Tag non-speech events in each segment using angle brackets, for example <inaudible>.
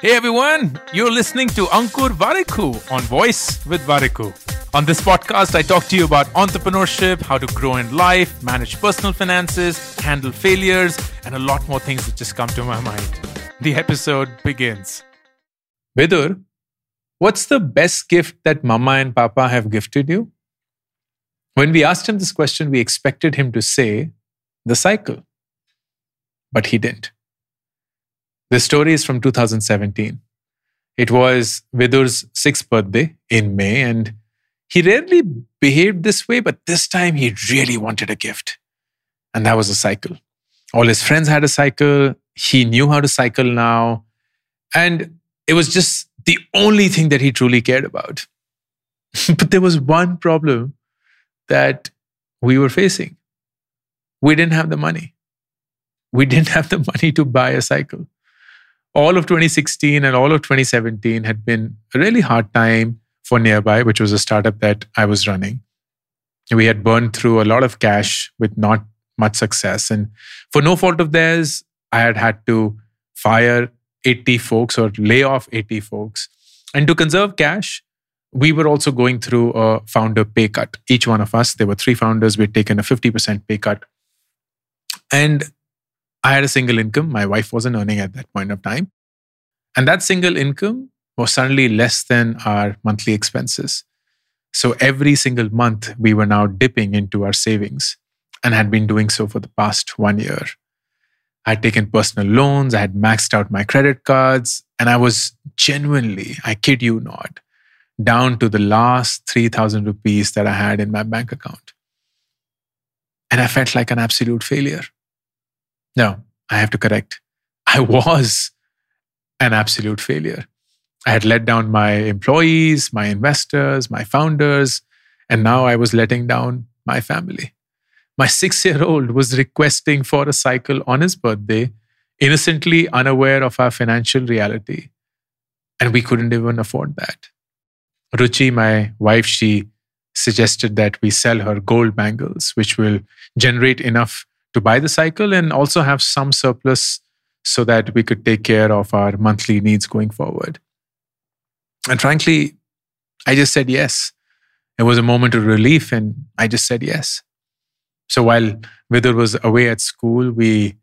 Hey everyone, you're listening to Ankur Warikoo on Voice with Warikoo. On this podcast, I talk to you about entrepreneurship, how to grow in life, manage personal finances, handle failures, and a lot more things that just come to my mind. The episode begins. Vidur, what's the best gift that Mama and Papa have gifted you? When we asked him this question, we expected him to say, the cycle. But he didn't. The story is from 2017. It was Vidur's sixth birthday in May, and he rarely behaved this way, but this time he really wanted a gift. And that was a cycle. All his friends had a cycle. He knew how to cycle now. And it was just the only thing that he truly cared about. <laughs> but there was one problem that we were facing we didn't have the money. We didn't have the money to buy a cycle all of 2016 and all of 2017 had been a really hard time for nearbuy, which was a startup that I was running. We had burned through a lot of cash with not much success. And for no fault of theirs, I had had to fire 80 folks or lay off 80 folks. And to conserve cash, we were also going through a founder pay cut. Each one of us, there were three founders, we'd taken a 50% pay cut. And I had a single income. My wife wasn't earning at that point of time. And that single income was suddenly less than our monthly expenses. So every single month, we were now dipping into our savings and had been doing so for the past one year. I had taken personal loans, I had maxed out my credit cards, and I was genuinely, I kid you not, down to the last 3,000 rupees that I had in my bank account. And I felt like an absolute failure. No, I have to correct. I was an absolute failure. I had let down my employees, my investors, my founders, and now I was letting down my family. My six year old was requesting for a cycle on his birthday, innocently unaware of our financial reality. And we couldn't even afford that. Ruchi, my wife, she suggested that we sell her gold bangles, which will generate enough to buy the cycle and also have some surplus so that we could take care of our monthly needs going forward. And frankly, I just said yes. It was a moment of relief and I just said yes. So while Vidur was away at school, we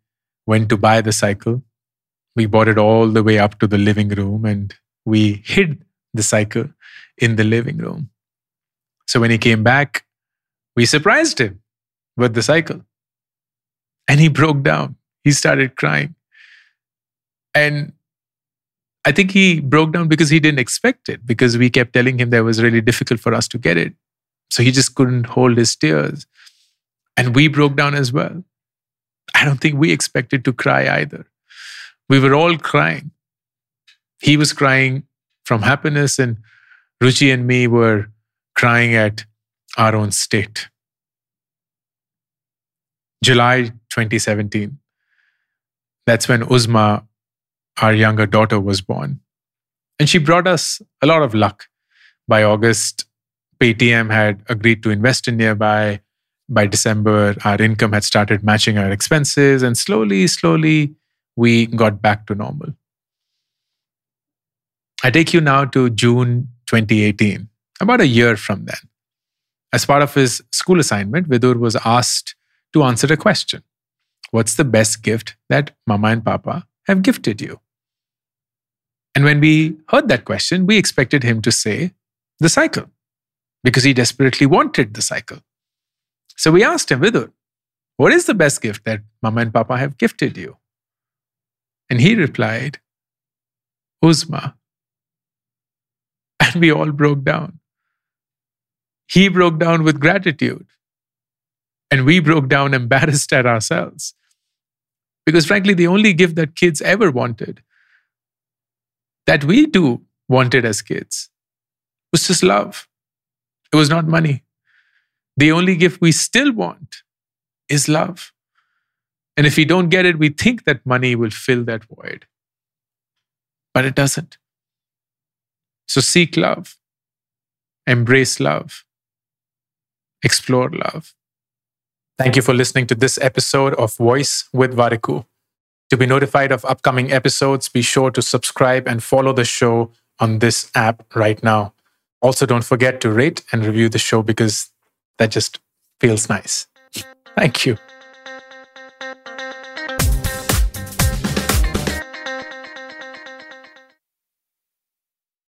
went to buy the cycle. We bought it all the way up to the living room and we hid the cycle in the living room. So when he came back, we surprised him with the cycle. And he broke down. He started crying. And I think he broke down because he didn't expect it, because we kept telling him that it was really difficult for us to get it. So he just couldn't hold his tears. And we broke down as well. I don't think we expected to cry either. We were all crying. He was crying from happiness, and Ruchi and me were crying at our own state. July 2017. That's when Uzma, our younger daughter, was born. And she brought us a lot of luck. By August, Paytm had agreed to invest in nearbuy. By December, our income had started matching our expenses, and slowly, slowly, we got back to normal. I take you now to June 2018, about a year from then. As part of his school assignment, Vidur was asked to answer a question What's the best gift that Mama and Papa have gifted you? And when we heard that question, we expected him to say, The cycle, because he desperately wanted the cycle. So we asked him, Vidur, what is the best gift that Mama and Papa have gifted you? And he replied, Uzma. And we all broke down. He broke down with gratitude. And we broke down <laughs> embarrassed at ourselves. Because frankly, the only gift that kids ever wanted, that we too wanted as kids, was just love. It was not money. The only gift we still want is love. And if we don't get it, we think that money will fill that void. But it doesn't. So seek love, embrace love, explore love. Thank you for listening to this episode of Voice with Warikoo. To be notified of upcoming episodes, be sure to subscribe and follow the show on this app right now. Also, don't forget to rate and review the show because that just feels nice. Thank you.